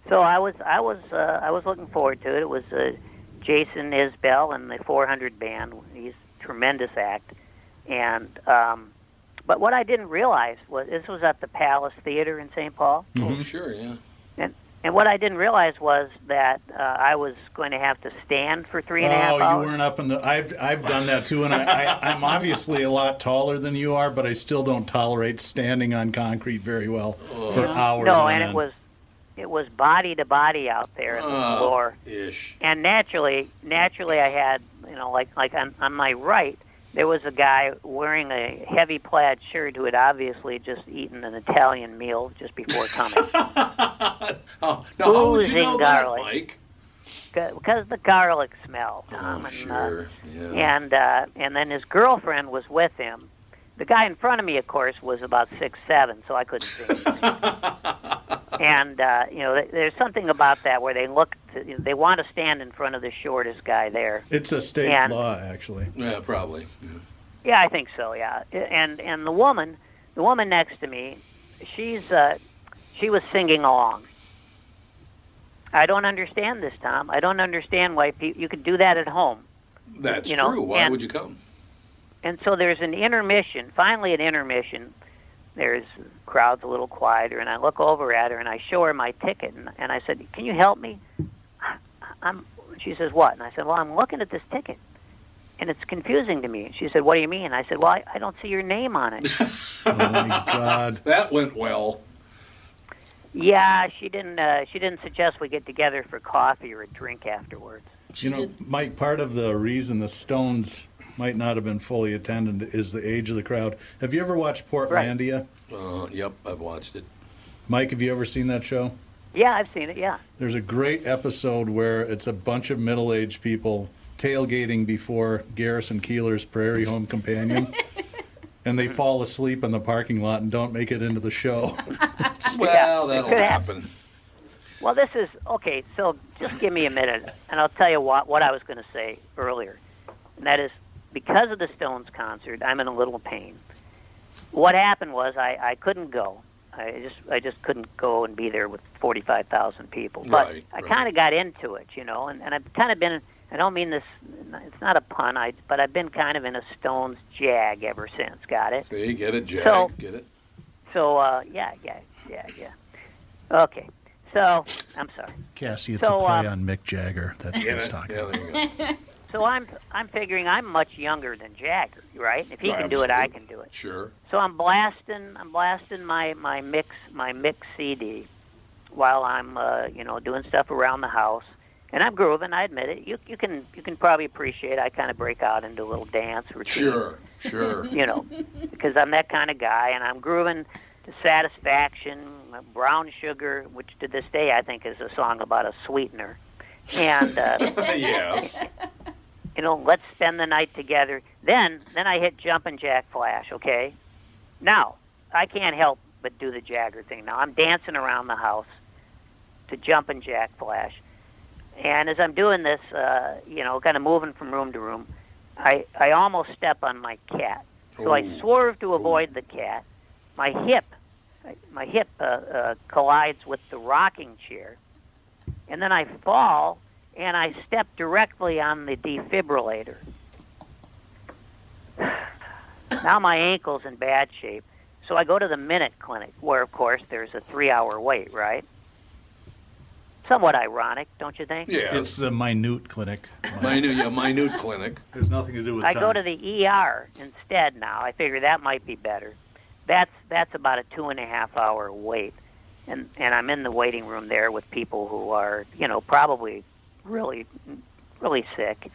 So I was I was uh, I was looking forward to it. It was uh, Jason Isbell and the 400 band. He's a tremendous act, and um, but what I didn't realize was this was at the Palace Theater in St. Paul, Oh, sure, yeah. and and what I didn't realize was that uh, I was going to have to stand for three and a half Oh, you hours. weren't up in the. I've I've done that too, and I, I I'm obviously a lot taller than you are, but I still don't tolerate standing on concrete very well for hours. no, on and end. it was it was body to body out there on the Oh, floor. ish. and naturally, naturally, I had you know like like on, on my right there was a guy wearing a heavy plaid shirt who had obviously just eaten an Italian meal just before coming Oh, now how would you know that, garlic. Mike? because the garlic smell. Tom, Oh, and, uh, sure. Yeah. and uh, and then his girlfriend was with him. The guy in front of me, of course, was about six seven, so I couldn't see. him. and uh, you know, there's something about that where they look, to, you know, they want to stand in front of the shortest guy there. It's a state and- law, actually. yeah, probably. Yeah. Yeah, I think so. Yeah, and and the woman, the woman next to me, she's uh, she was singing along. I don't understand this, Tom. I don't understand why pe- you could do that at home. That's You know, true. Why and- would you come? And so there's an intermission. Finally, an intermission. There's crowd's a little quieter, and I look over at her and I show her my ticket, and, and I said, "Can you help me?" I'm. She says, "What?" And I said, "Well, I'm looking at this ticket, and it's confusing to me." And she said, "What do you mean?" I said, "Well, I, I don't see your name on it." Oh my God. That went well. yeah, she didn't. Uh, she didn't suggest we get together for coffee or a drink afterwards. You know, Mike, part of the reason the Stones might not have been fully attended is the age of the crowd. Have you ever watched Portlandia? Uh, yep, I've watched it. Mike, have you ever seen that show? Yeah, I've seen it. Yeah. There's a great episode where it's a bunch of middle aged people tailgating before Garrison Keillor's Prairie Home Companion. and they fall asleep in the parking lot and don't make it into the show. Well, it that'll happen. happen. Well, this is okay. So just give me a minute, and I'll tell you what what I was going to say earlier. And that is because of the Stones concert, I'm in a little pain. What happened was I, I couldn't go. I just I just couldn't go and be there with forty five thousand people. But Right, I right. kind of got into it, you know, and, and I've kind of been. I don't mean this. It's not a pun. I but I've been kind of in a Stones jag ever since. Got it? See, get it, jag, So- get it? So uh, yeah, yeah, yeah, yeah. Okay. So I'm sorry. Cassie, it's So, a play um, on Mick Jagger. That's what Get he's it? talking Yeah, about. there you go. So I'm I'm figuring I'm much younger than Jack, right? If he No, can do it, I can do it. Sure. So I'm blasting I'm blasting my my mix my mix CD while I'm uh, you know doing stuff around the house, and I'm grooving. I admit it. You you can you can probably appreciate. I kind of break out into a little dance routine. Sure. Sure. You know, because I'm that kind of guy, and I'm grooving to satisfaction. uh, Brown sugar, which to this day I think is a song about a sweetener, and. Uh, yes. you know, let's spend the night together. Then, then I hit jumping jack flash. Okay, now I can't help but do the Jagger thing. Now I'm dancing around the house to jumping jack flash, and as I'm doing this, uh, you know, kind of moving from room to room, I I almost step on my cat. So I swerve to avoid the cat. My hip, my hip uh, uh, collides with the rocking chair, and then I fall and I step directly on the defibrillator. now my ankle's in bad shape, so I go to the Minute Clinic, where of course there's a three-hour wait. Right? Somewhat ironic, don't you think? Yes. It's the minute clinic. minute, yeah, minute clinic. There's nothing to do with I time. go to the ER instead now. I figure that might be better. That's that's about a two and a half hour wait, and and I'm in the waiting room there with people who are you know probably really really sick,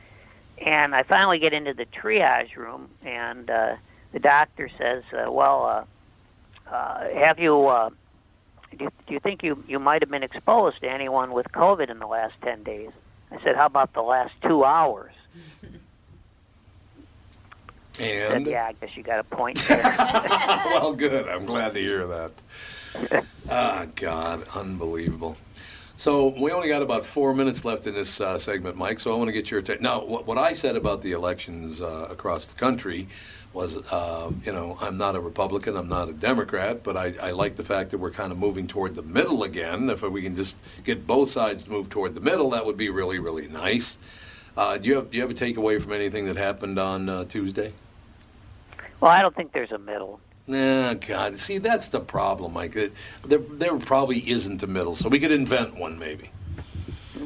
and I finally get into the triage room, and uh, the doctor says, uh, "Well, uh, uh, have you?" Uh, do you, do you think you, you might have been exposed to anyone with COVID in the last 10 days? I said, How about the last two hours? said, And yeah, I guess you got a point there. well, good. I'm glad to hear that. Ah, God, unbelievable. So we only got about four minutes left in this uh, segment, Mike. So I want to get your take. Now, what, what I said about the elections uh, across the country was, uh, you know, I'm not a Republican, I'm not a Democrat, but I, I like the fact that we're kind of moving toward the middle again. If we can just get both sides to move toward the middle, that would be really, really nice. Uh, do you have do you have a takeaway from anything that happened on uh, Tuesday? Well, I don't think there's a middle. Nah, God, see that's the problem, Mike. There, there probably isn't a middle, so we could invent one maybe.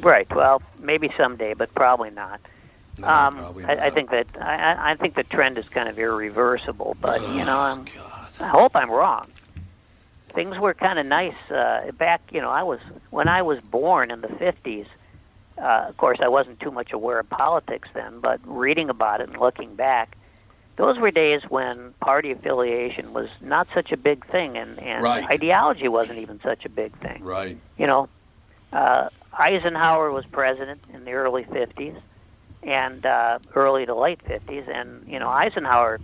Right. Well, maybe someday, but probably not. No, um, probably I, I think that I, I- think the trend is kind of irreversible. But you know, I'm, God. I hope I'm wrong. Things were kind of nice uh, back. You know, I was when I was born in the '50s. Uh, of course, I wasn't too much aware of politics then, but reading about it and looking back, those were days when party affiliation was not such a big thing, and, and Right. ideology wasn't even such a big thing Right. you know, uh, Eisenhower was president in the early 50s and uh, early to late 50s. And, you know, Eisenhower,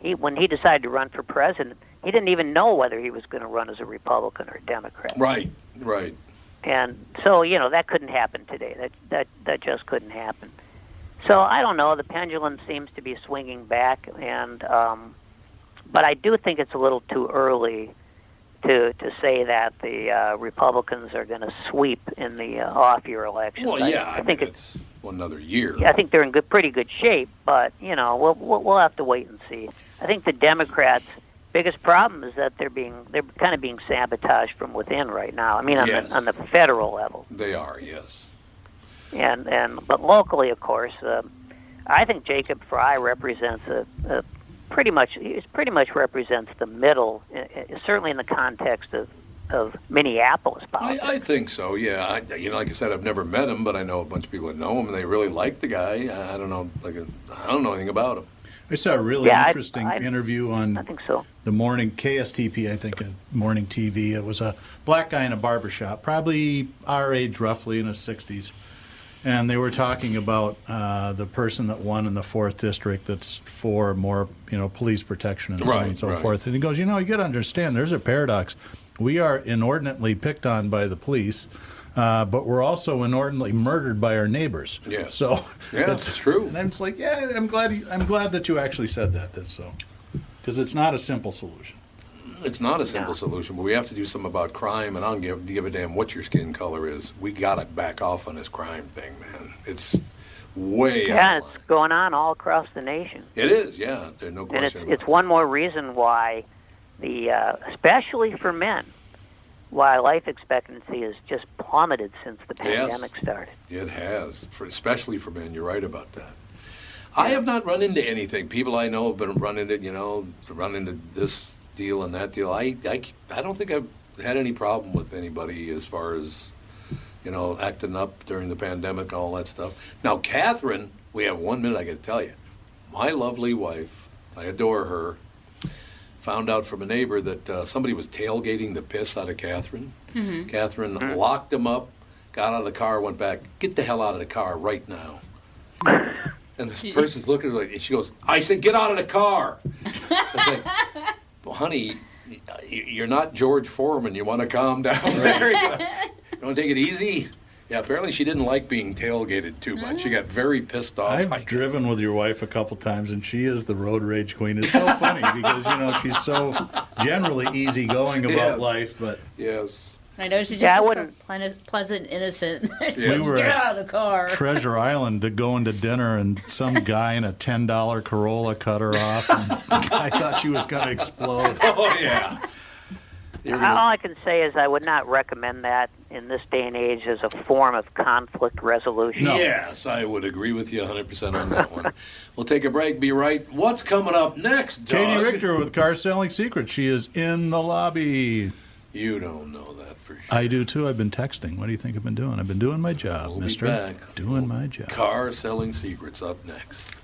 he, when he decided to run for president, he didn't even know whether he was going to run as a Republican or a Democrat. Right. Right. And so, you know, that couldn't happen today. That, that, that just couldn't happen. So I don't know. The pendulum seems to be swinging back, and um, but I do think it's a little too early to to say that the uh, Republicans are going to sweep in the uh, off-year election. Well, I- yeah. I, I, think mean, it's. another year. I think they're in good, pretty good shape, but you know, we'll, we'll we'll have to wait and see. I think the Democrats' biggest problem is that they're being they're kind of being sabotaged from within right now. I mean, on Yes. the on the federal level They are. Yes. And and but locally, of course, uh, I think Jacob Frey represents a, a pretty much he pretty much represents the middle, uh, uh, certainly in the context of of Minneapolis I, politics. I think so. Yeah. I, you know, like I said, I've never met him, but I know a bunch of people that know him, and they really like the guy. I, I don't know. Like, I don't know anything about him. I saw a really Yeah, interesting I- interview I on think so. the morning KSTP, I think, uh, morning TV. It was a black guy in a barber shop, probably our age roughly in his 60s. And they were talking about uh, the person that won in the fourth district that's for more, you know, police protection and so on and so right. forth. And he goes, you know, you got to understand, there's a paradox. We are inordinately picked on by the police, uh, but we're also inordinately murdered by our neighbors. Yeah. So Yeah, that's true. And just like, yeah, I'm glad. You, I'm glad that you actually said that. That's so, because it's not a simple solution. It's not a simple No. solution, but we have to do something about crime, and I don't give, give a damn what your skin color is. We got to back off on this crime thing, man. It's way Yeah, it's going on all across the nation. It is, yeah. There's no question. and it's it's one more reason why the uh, especially for men why life expectancy has just plummeted since the Yes. pandemic started. it. It has, for, especially for men. You're right about that. I have not run into anything. People I know have been running into, you know, run into this deal and that deal. I, I, I don't think I've had any problem with anybody as far as, you know, acting up during the pandemic, and all that stuff. Now, Catherine, we have one minute. I got to tell you, my lovely wife, I adore her. Found out from a neighbor that uh, somebody was tailgating the piss out of Catherine. Catherine locked him up, got out of the car, went back. Get the hell out of the car right now. And this person's looking at her, like, and she goes, "I said, get out of the car." I was like, well, honey, you're not George Foreman. You want to calm down there. You want to take it easy. Yeah, apparently she didn't like being tailgated too much. She got very pissed off. I've driven with your wife a couple times, and she is the road rage queen. It's so funny because you know she's so generally easygoing about Yes. life, but yes. I know she just Yeah, looks so wouldn't- pleasant, pleasant innocent. Yeah. We were Get out of the car. Treasure Island to go into dinner, and some guy in a ten dollar Corolla cut her off. And I thought she was going to explode. Oh yeah. Gonna- All I can say is I would not recommend that in this day and age as a form of conflict resolution. Yes, I would agree with you 100% on that one. we'll take a break. Be right. What's coming up next, Doug? Katie Richter with Car Selling Secrets. She is in the lobby. You don't know that for sure. I do too. I've been texting. What do you think I've been doing? I've been doing my job, We'll Mister. back. Doing my job. Car selling secrets up next.